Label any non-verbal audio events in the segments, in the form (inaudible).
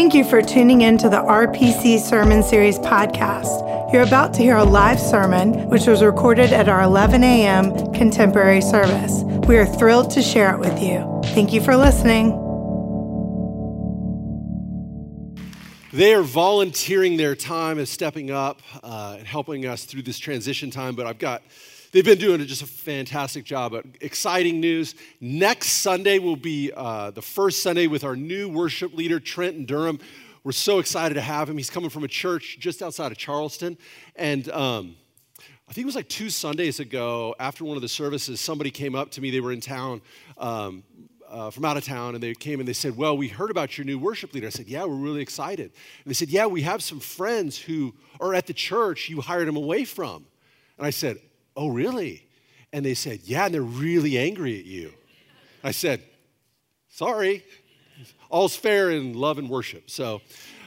Thank you for tuning in to the RPC Sermon Series podcast. You're about to hear a live sermon, which was recorded at our 11 a.m. contemporary service. We are thrilled to share it with you. Thank you for listening. They are volunteering their time and stepping up uh, and helping us through this transition time, but I've got They've been doing just a fantastic job. Exciting news. Next Sunday will be uh, the first Sunday with our new worship leader, Trenton Durham. We're so excited to have him. He's coming from a church just outside of Charleston. And um, I think it was like two Sundays ago, after one of the services, somebody came up to me. They were in town. Um, uh, from out of town and they came and they said, Well, we heard about your new worship leader. I said, Yeah, we're really excited. And they said, Yeah, we have some friends who are at the church you hired them away from. And I said, Oh, really? And they said, Yeah, and they're really angry at you. I said, Sorry. All's fair in love and worship. So,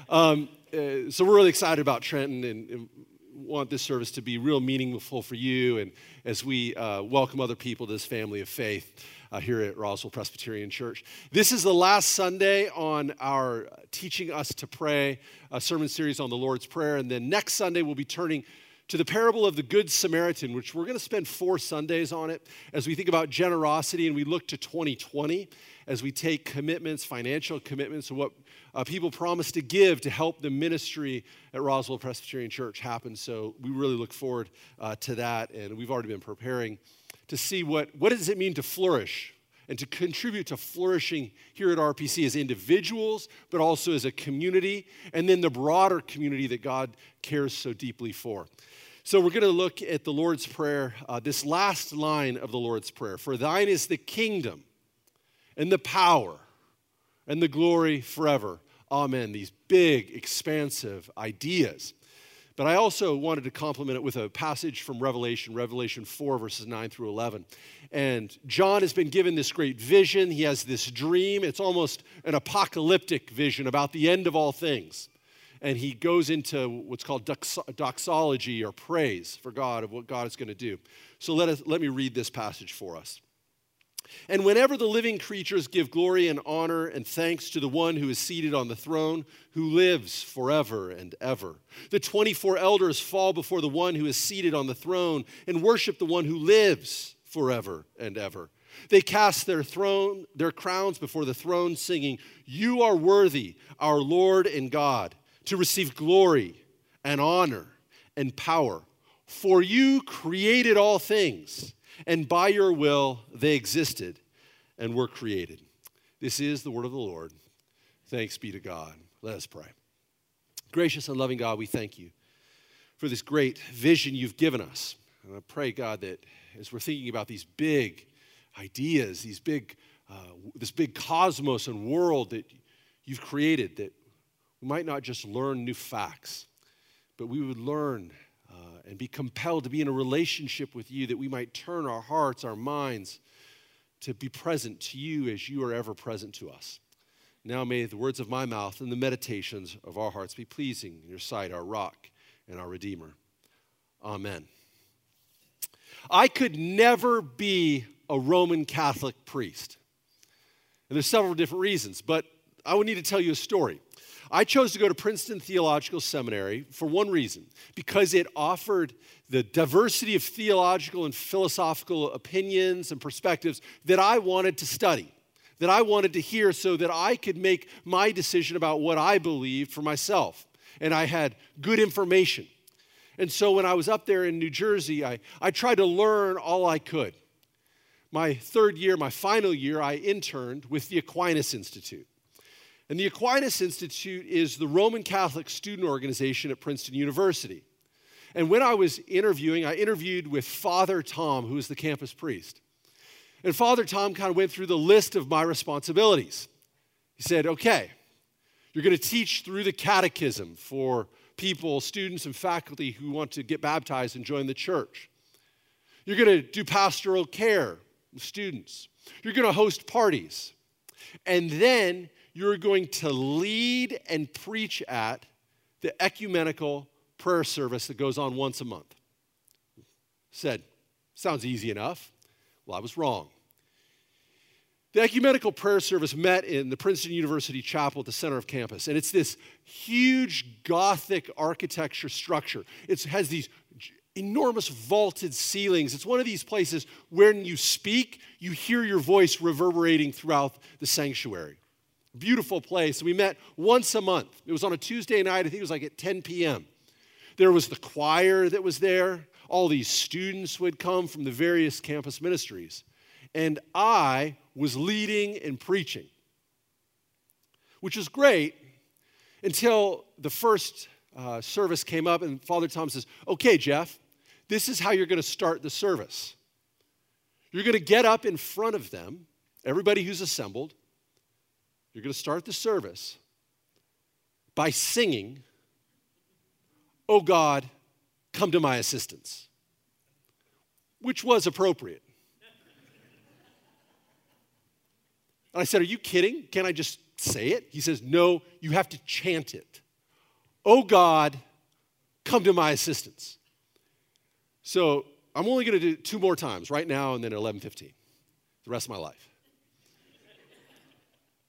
um, uh, so we're really excited about Trenton and, and, want this service to be real meaningful for you and as we uh, welcome other people to this family of faith uh, here at Roswell Presbyterian Church. This is the last Sunday on our Teaching Us to Pray sermon series on the Lord's Prayer. And then next Sunday, we'll be turning to the parable of the Good Samaritan, which we're going to spend four Sundays on it as we think about generosity and we look to 2020 as we take commitments, financial commitments, what uh, people promise to give to help the ministry at Roswell Presbyterian Church happen. So we really look forward uh, to that, and we've already been preparing to see what, what does it mean to flourish and to contribute to flourishing here at RPC as individuals, but also as a community, and then the broader community that God cares so deeply for. So, we're going to look at the Lord's Prayer, uh, this last line of the Lord's Prayer For thine is the kingdom and the power and the glory forever. Amen. These big, expansive ideas. But I also wanted to complement it with a passage from Revelation, Revelation 4, verses 9 through 11. And John has been given this great vision. He has this dream. It's almost an apocalyptic vision about the end of all things and he goes into what's called doxology or praise for God of what God is going to do. So let, us, let me read this passage for us. And whenever the living creatures give glory and honor and thanks to the one who is seated on the throne, who lives forever and ever, the 24 elders fall before the one who is seated on the throne and worship the one who lives forever and ever. They cast their throne, their crowns before the throne, singing, You are worthy, our Lord and God to receive glory and honor and power. For you created all things, and by your will they existed and were created. This is the word of the Lord. Thanks be to God. Let us pray. Gracious and loving God, we thank you for this great vision you've given us. And I pray, God, that as we're thinking about these big ideas, these big, uh, this big cosmos and world that you've created, that we might not just learn new facts, but we would learn and be compelled to be in a relationship with you that we might turn our hearts, our minds to be present to you as you are ever present to us. Now may the words of my mouth and the meditations of our hearts be pleasing in your sight, our rock and our redeemer. Amen. I could never be a Roman Catholic priest. And there's several different reasons, but I would need to tell you a story. I chose to go to Princeton Theological Seminary for one reason because it offered the diversity of theological and philosophical opinions and perspectives that I wanted to study, that I wanted to hear so that I could make my decision about what I believed for myself. And I had good information. And so when I was up there in New Jersey, I, I tried to learn all I could. My third year, my final year, I interned with the Aquinas Institute. And the Aquinas Institute is the Roman Catholic student organization at Princeton University. And when I was interviewing, I interviewed with Father Tom, who is the campus priest. And Father Tom kind of went through the list of my responsibilities. He said, okay, you're going to teach through the catechism for people, students, and faculty who want to get baptized and join the church. You're going to do pastoral care with students. You're going to host parties. And then you're going to lead and preach at the ecumenical prayer service that goes on once a month. Said, sounds easy enough. Well, I was wrong. The ecumenical prayer service met in the Princeton University Chapel at the center of campus, and it's this huge Gothic architecture structure. It has these enormous vaulted ceilings. It's one of these places where when you speak, you hear your voice reverberating throughout the sanctuary. Beautiful place. We met once a month. It was on a Tuesday night, I think it was like at 10 p.m. There was the choir that was there. All these students would come from the various campus ministries. And I was leading and preaching, which was great until the first uh, service came up and Father Tom says, Okay, Jeff, this is how you're going to start the service. You're going to get up in front of them, everybody who's assembled. You're going to start the service by singing, Oh God, come to my assistance, which was appropriate. And I said, Are you kidding? Can I just say it? He says, No, you have to chant it. Oh God, come to my assistance. So I'm only going to do two more times, right now and then at 11:15, the rest of my life.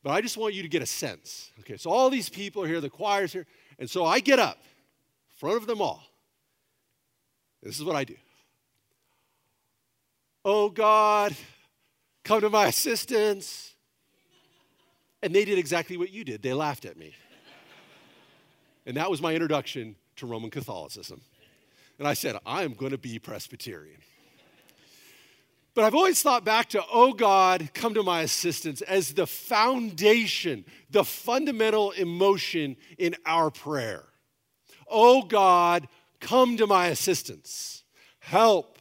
But I just want you to get a sense. Okay, so all these people are here, the choir's here, and so I get up in front of them all. This is what I do. Oh God, come to my assistance. And they did exactly what you did. They laughed at me. and that was my introduction to Roman Catholicism. And I said, I am going to be Presbyterian. But I've always thought back to, oh God, come to my assistance as the foundation, the fundamental emotion in our prayer. Oh God, come to my assistance. Help.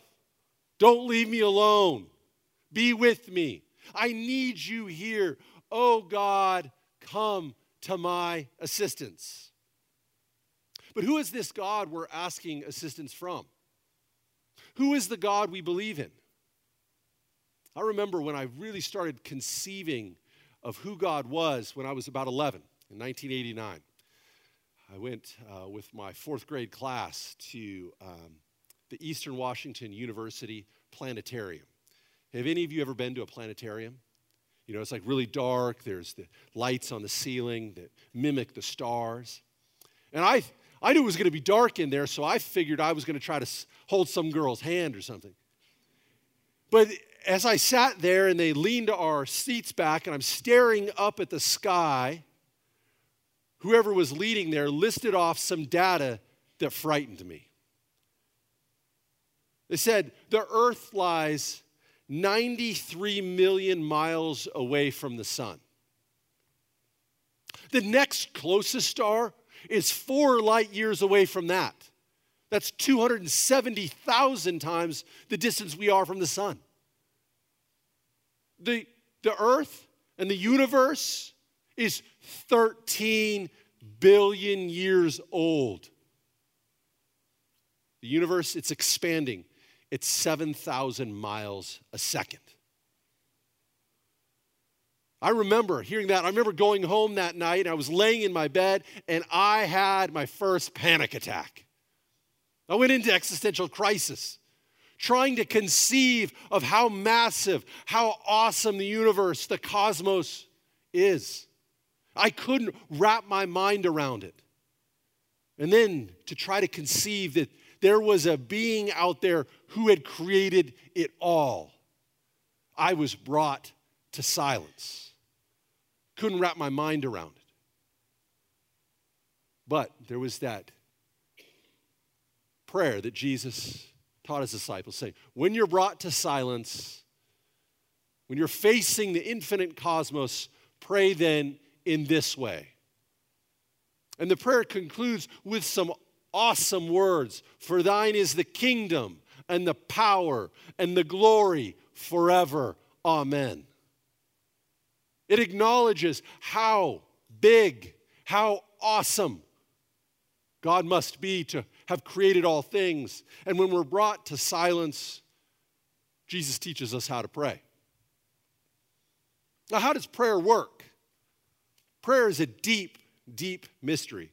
Don't leave me alone. Be with me. I need you here. Oh God, come to my assistance. But who is this God we're asking assistance from? Who is the God we believe in? I remember when I really started conceiving of who God was when I was about 11 in 1989. I went uh, with my fourth grade class to um, the Eastern Washington University Planetarium. Have any of you ever been to a planetarium? You know, it's like really dark. There's the lights on the ceiling that mimic the stars. And I, I knew it was going to be dark in there, so I figured I was going to try to hold some girl's hand or something. But as I sat there and they leaned our seats back and I'm staring up at the sky, whoever was leading there listed off some data that frightened me. They said the earth lies 93 million miles away from the sun. The next closest star is four light years away from that. That's 270,000 times the distance we are from the sun. The, the earth and the universe is 13 billion years old. The universe, it's expanding. It's 7,000 miles a second. I remember hearing that. I remember going home that night and I was laying in my bed and I had my first panic attack. I went into existential crisis, trying to conceive of how massive, how awesome the universe, the cosmos is. I couldn't wrap my mind around it. And then to try to conceive that there was a being out there who had created it all, I was brought to silence couldn't wrap my mind around it. But there was that prayer that Jesus taught his disciples saying, When you're brought to silence, when you're facing the infinite cosmos, pray then in this way. And the prayer concludes with some awesome words For thine is the kingdom and the power and the glory forever. Amen. It acknowledges how big, how awesome God must be to have created all things. And when we're brought to silence, Jesus teaches us how to pray. Now, how does prayer work? Prayer is a deep, deep mystery.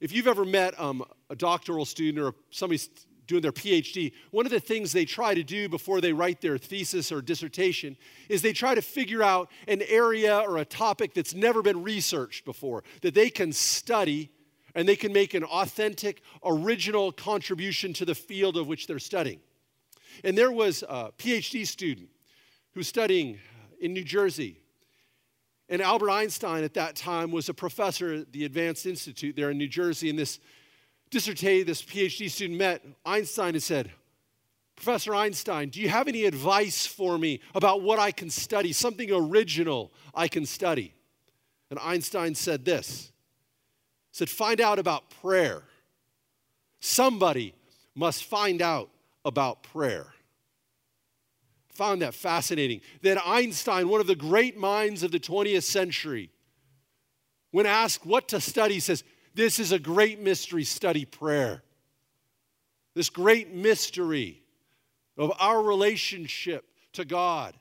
If you've ever met um, a doctoral student or somebody doing their PhD, one of the things they try to do before they write their thesis or dissertation is they try to figure out an area or a topic that's never been researched before that they can study and they can make an authentic, original contribution to the field of which they're studying. And there was a PhD student who was studying in New Jersey. And Albert Einstein at that time was a professor at the Advanced Institute there in New Jersey. And this dissertation, this PhD student met Einstein and said, Professor Einstein, do you have any advice for me about what I can study, something original I can study? And Einstein said this said, Find out about prayer. Somebody must find out about prayer. Found that fascinating. That Einstein, one of the great minds of the 20th century, when asked what to study, says, This is a great mystery, study prayer. This great mystery of our relationship to God.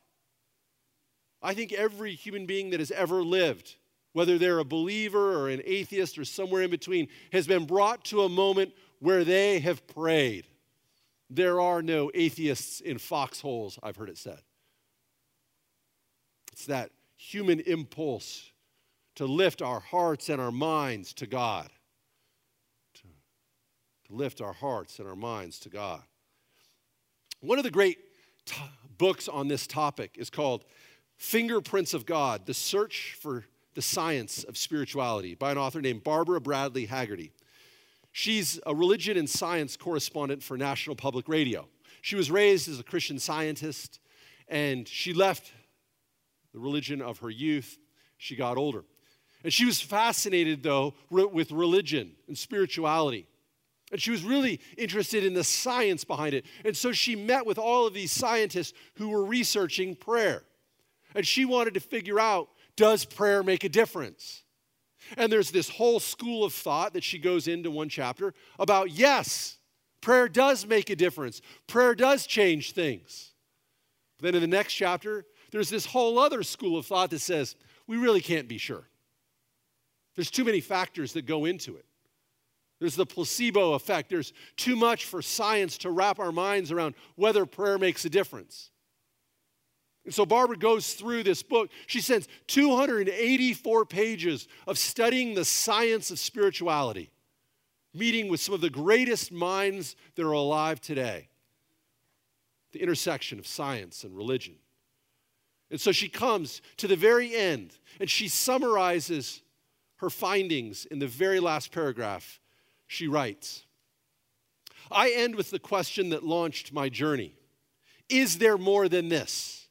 I think every human being that has ever lived whether they're a believer or an atheist or somewhere in between, has been brought to a moment where they have prayed. There are no atheists in foxholes, I've heard it said. It's that human impulse to lift our hearts and our minds to God. To, lift our hearts and our minds to God. One of the great t- books on this topic is called Fingerprints of God The Search for the Science of Spirituality by an author named Barbara Bradley Hagerty. She's a religion and science correspondent for National Public Radio. She was raised as a Christian scientist and she left the religion of her youth. She got older. And she was fascinated, though, with religion and spirituality. And she was really interested in the science behind it. And so she met with all of these scientists who were researching prayer. And she wanted to figure out does prayer make a difference? And there's this whole school of thought that she goes into one chapter about yes, prayer does make a difference. Prayer does change things. Then in the next chapter, there's this whole other school of thought that says we really can't be sure. There's too many factors that go into it. There's the placebo effect. There's too much for science to wrap our minds around whether prayer makes a difference. And so Barbara goes through this book. She spends 284 pages of studying the science of spirituality, meeting with some of the greatest minds that are alive today. The intersection of science and religion. And so she comes to the very end and she summarizes her findings in the very last paragraph. She writes I end with the question that launched my journey Is there more than this?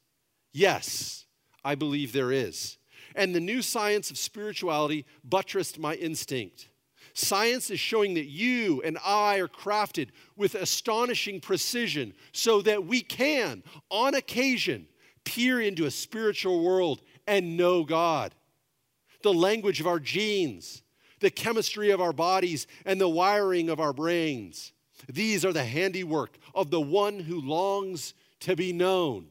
Yes, I believe there is. And the new science of spirituality buttressed my instinct. Science is showing that you and I are crafted with astonishing precision so that we can, on occasion, peer into a spiritual world and know God. The language of our genes, the chemistry of our bodies, and the wiring of our brains. These are the handiwork of the one who longs to be known.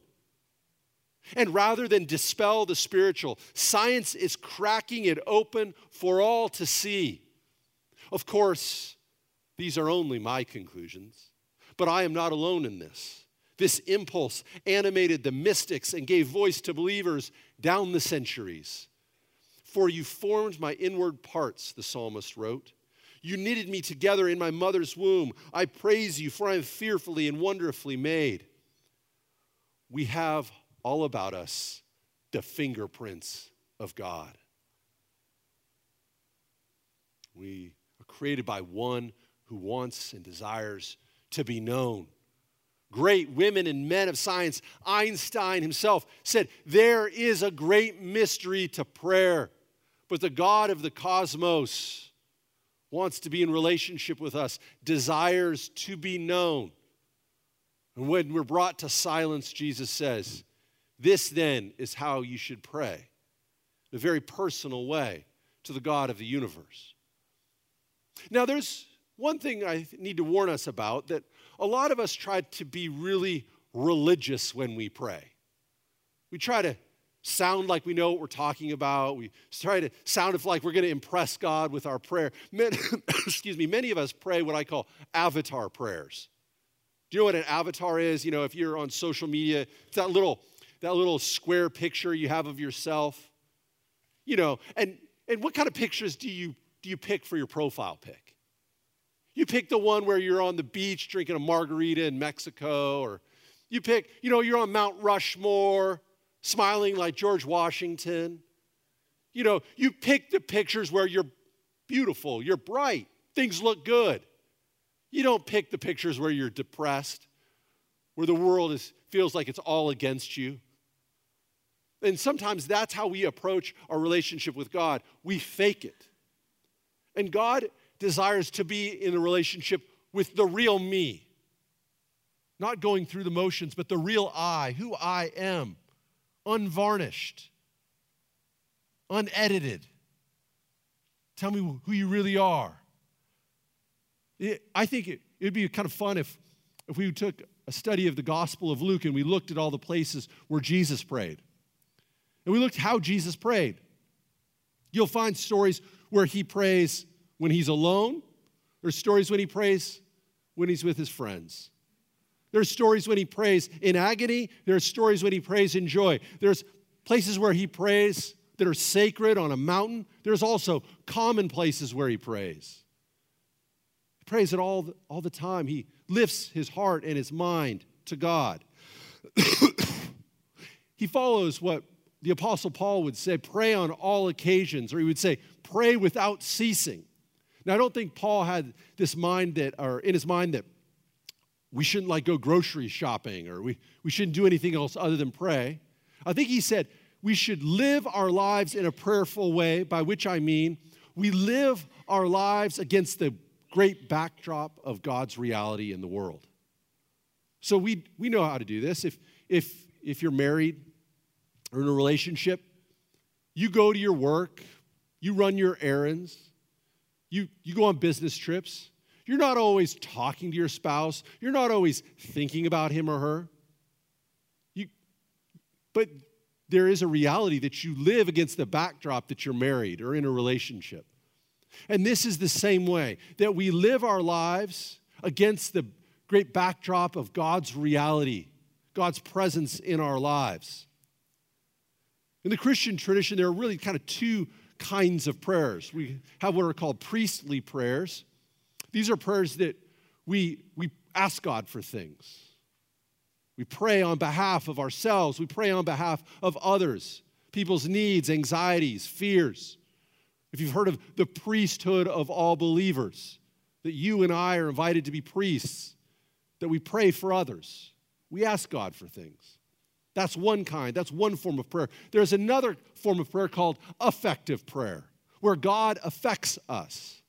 And rather than dispel the spiritual, science is cracking it open for all to see. Of course, these are only my conclusions, but I am not alone in this. This impulse animated the mystics and gave voice to believers down the centuries. For you formed my inward parts, the psalmist wrote. You knitted me together in my mother's womb. I praise you, for I am fearfully and wonderfully made. We have all about us the fingerprints of God. We are created by one who wants and desires to be known. Great women and men of science, Einstein himself said, There is a great mystery to prayer, but the God of the cosmos wants to be in relationship with us, desires to be known. And when we're brought to silence, Jesus says, this then is how you should pray in a very personal way to the God of the universe. Now, there's one thing I need to warn us about that a lot of us try to be really religious when we pray. We try to sound like we know what we're talking about. We try to sound like we're going to impress God with our prayer. Many, (coughs) excuse me, many of us pray what I call avatar prayers. Do you know what an avatar is? You know, if you're on social media, it's that little, that little square picture you have of yourself. You know, and, and what kind of pictures do you, do you pick for your profile pic? You pick the one where you're on the beach drinking a margarita in Mexico, or you pick, you know, you're on Mount Rushmore smiling like George Washington. You know, you pick the pictures where you're beautiful, you're bright, things look good. You don't pick the pictures where you're depressed, where the world is, feels like it's all against you. And sometimes that's how we approach our relationship with God. We fake it. And God desires to be in a relationship with the real me, not going through the motions, but the real I, who I am, unvarnished, unedited. Tell me who you really are. It, I think it, it'd be kind of fun if, if we took a study of the Gospel of Luke and we looked at all the places where Jesus prayed. And we looked how Jesus prayed. You'll find stories where he prays when he's alone. There's stories when he prays when he's with his friends. There's stories when he prays in agony. There's stories when he prays in joy. There's places where he prays that are sacred on a mountain. There's also common places where he prays He prays it all, all the time. He lifts his heart and his mind to God. (coughs) he follows what the Apostle Paul would say pray on all occasions, or he would say pray without ceasing. Now, I don't think Paul had this mind that, or in his mind that we shouldn't like go grocery shopping or we, we shouldn't do anything else other than pray. I think he said we should live our lives in a prayerful way, by which I mean we live our lives against the great backdrop of God's reality in the world. So we, we know how to do this. If, if, if you're married or in a relationship, you go to your work, you run your errands, you, you go on business trips. You're not always talking to your spouse, you're not always thinking about him or her. You, but there is a reality that you live against the backdrop that you're married or in a relationship. And this is the same way that we live our lives against the great backdrop of God's reality, God's presence in our lives. In the Christian tradition, there are really kind of two kinds of prayers. We have what are called priestly prayers. These are prayers that we, we ask God for things. We pray on behalf of ourselves, we pray on behalf of others, people's needs, anxieties, fears. If you've heard of the priesthood of all believers, that you and I are invited to be priests, that we pray for others, we ask God for things. That's one kind, that's one form of prayer. There's another form of prayer called affective prayer, where God affects us.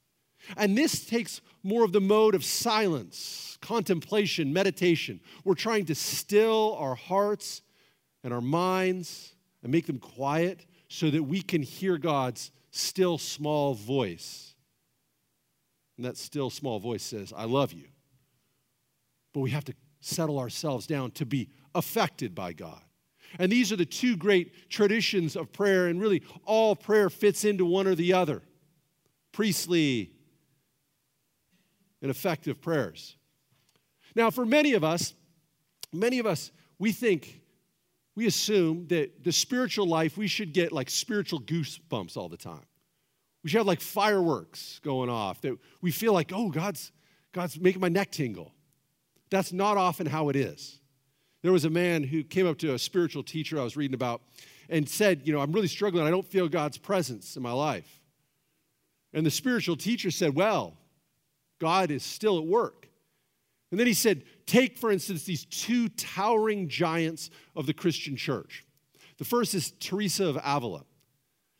And this takes more of the mode of silence, contemplation, meditation. We're trying to still our hearts and our minds and make them quiet so that we can hear God's still small voice. And that still small voice says, I love you. But we have to settle ourselves down to be affected by God. And these are the two great traditions of prayer, and really all prayer fits into one or the other priestly and affective prayers. Now, for many of us, many of us, we think we assume that the spiritual life, we should get like spiritual goosebumps all the time. We should have like fireworks going off that we feel like, oh, God's, God's making my neck tingle. That's not often how it is. There was a man who came up to a spiritual teacher I was reading about and said, You know, I'm really struggling. I don't feel God's presence in my life. And the spiritual teacher said, Well, God is still at work. And then he said, Take, for instance, these two towering giants of the Christian church. The first is Teresa of Avila.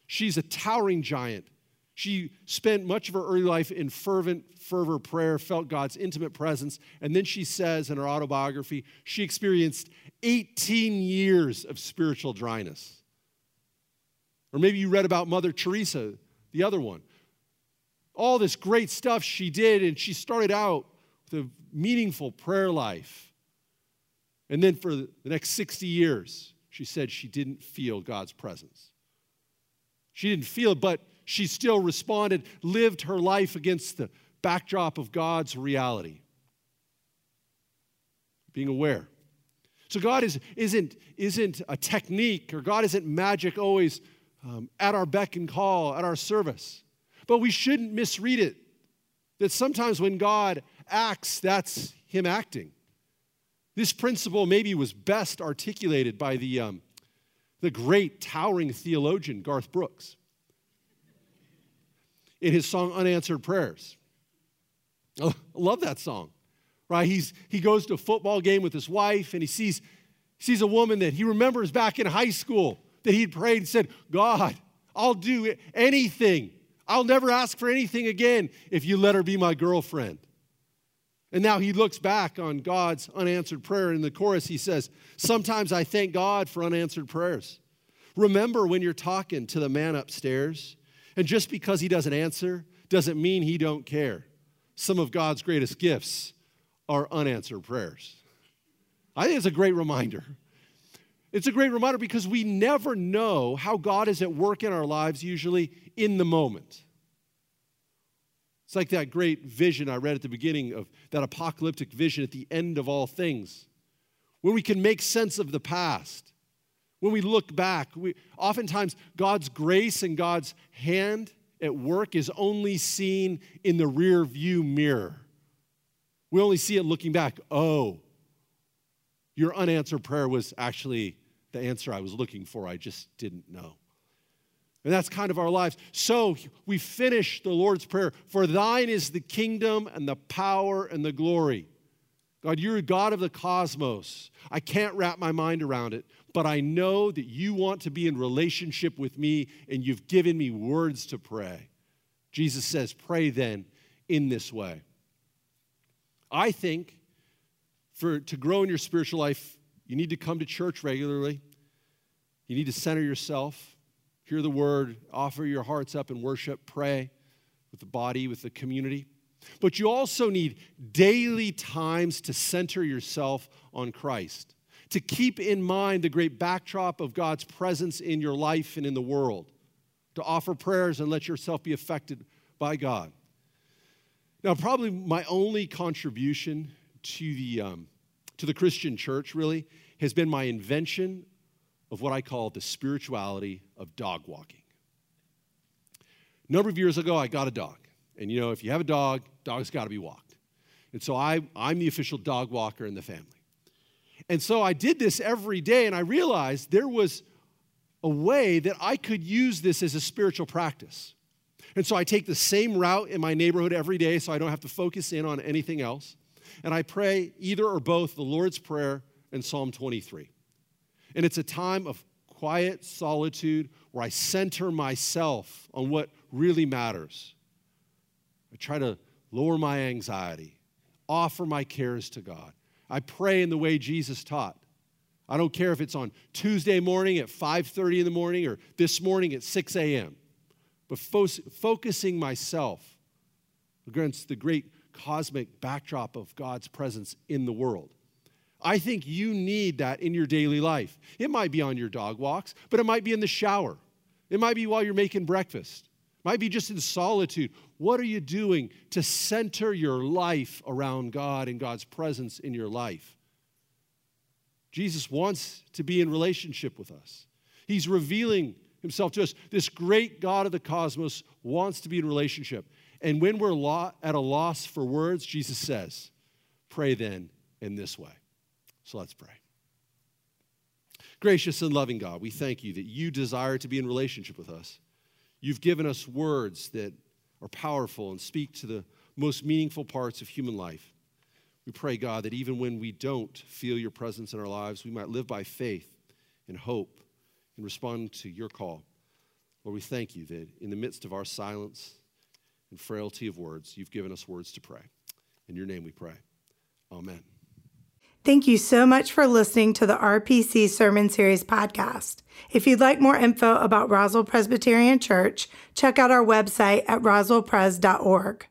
She's a towering giant. She spent much of her early life in fervent fervor prayer, felt God's intimate presence. And then she says in her autobiography, she experienced 18 years of spiritual dryness. Or maybe you read about Mother Teresa, the other one. All this great stuff she did, and she started out with a meaningful prayer life. And then for the next 60 years, she said she didn't feel God's presence. She didn't feel it, but she still responded, lived her life against the backdrop of God's reality. being aware. So God is, isn't, isn't a technique or God isn't magic always um, at our beck and call, at our service. But we shouldn't misread it. That sometimes when God acts, that's Him acting. This principle maybe was best articulated by the, um, the great towering theologian Garth Brooks in his song Unanswered Prayers. Oh, I love that song, right? He's, he goes to a football game with his wife and he sees, sees a woman that he remembers back in high school that he'd prayed and said, God, I'll do anything. I'll never ask for anything again if you let her be my girlfriend. And now he looks back on God's unanswered prayer. In the chorus, he says, Sometimes I thank God for unanswered prayers. Remember when you're talking to the man upstairs, and just because he doesn't answer doesn't mean he don't care. Some of God's greatest gifts are unanswered prayers. I think it's a great reminder. It's a great reminder because we never know how God is at work in our lives, usually in the moment. It's like that great vision I read at the beginning of that apocalyptic vision at the end of all things, when we can make sense of the past. When we look back, we, oftentimes God's grace and God's hand at work is only seen in the rear view mirror. We only see it looking back. Oh, your unanswered prayer was actually the answer I was looking for. I just didn't know. And that's kind of our lives. So we finish the Lord's Prayer For thine is the kingdom and the power and the glory. God, you're a God of the cosmos. I can't wrap my mind around it, but I know that you want to be in relationship with me and you've given me words to pray. Jesus says, Pray then in this way. I think for to grow in your spiritual life, you need to come to church regularly. You need to center yourself, hear the word, offer your hearts up in worship, pray with the body, with the community. But you also need daily times to center yourself on Christ, to keep in mind the great backdrop of God's presence in your life and in the world, to offer prayers and let yourself be affected by God. Now, probably my only contribution to the, um, to the Christian church, really, has been my invention of what I call the spirituality of dog walking. A number of years ago, I got a dog. And you know, if you have a dog, dog's got to be walked. And so I, I'm the official dog walker in the family. And so I did this every day, and I realized there was a way that I could use this as a spiritual practice. And so I take the same route in my neighborhood every day so I don't have to focus in on anything else and I pray either or both the Lord's Prayer and Psalm 23. And it's a time of quiet solitude where I center myself on what really matters. I try to lower my anxiety, offer my cares to God. I pray in the way Jesus taught. I don't care if it's on Tuesday morning at 5:30 in the morning or this morning at 6 a.m. But fo- focusing myself against the great cosmic backdrop of God's presence in the world. I think you need that in your daily life. It might be on your dog walks, but it might be in the shower. It might be while you're making breakfast. It might be just in solitude. What are you doing to center your life around God and God's presence in your life? Jesus wants to be in relationship with us. He's revealing himself to us. This great God of the cosmos wants to be in relationship. And when we're at a loss for words, Jesus says, Pray then in this way. So let's pray. Gracious and loving God, we thank you that you desire to be in relationship with us. You've given us words that are powerful and speak to the most meaningful parts of human life. We pray, God, that even when we don't feel your presence in our lives, we might live by faith and hope and respond to your call. Lord, we thank you that in the midst of our silence, and frailty of words, you've given us words to pray. In your name we pray. Amen. Thank you so much for listening to the RPC Sermon Series podcast. If you'd like more info about Roswell Presbyterian Church, check out our website at roswellpres.org.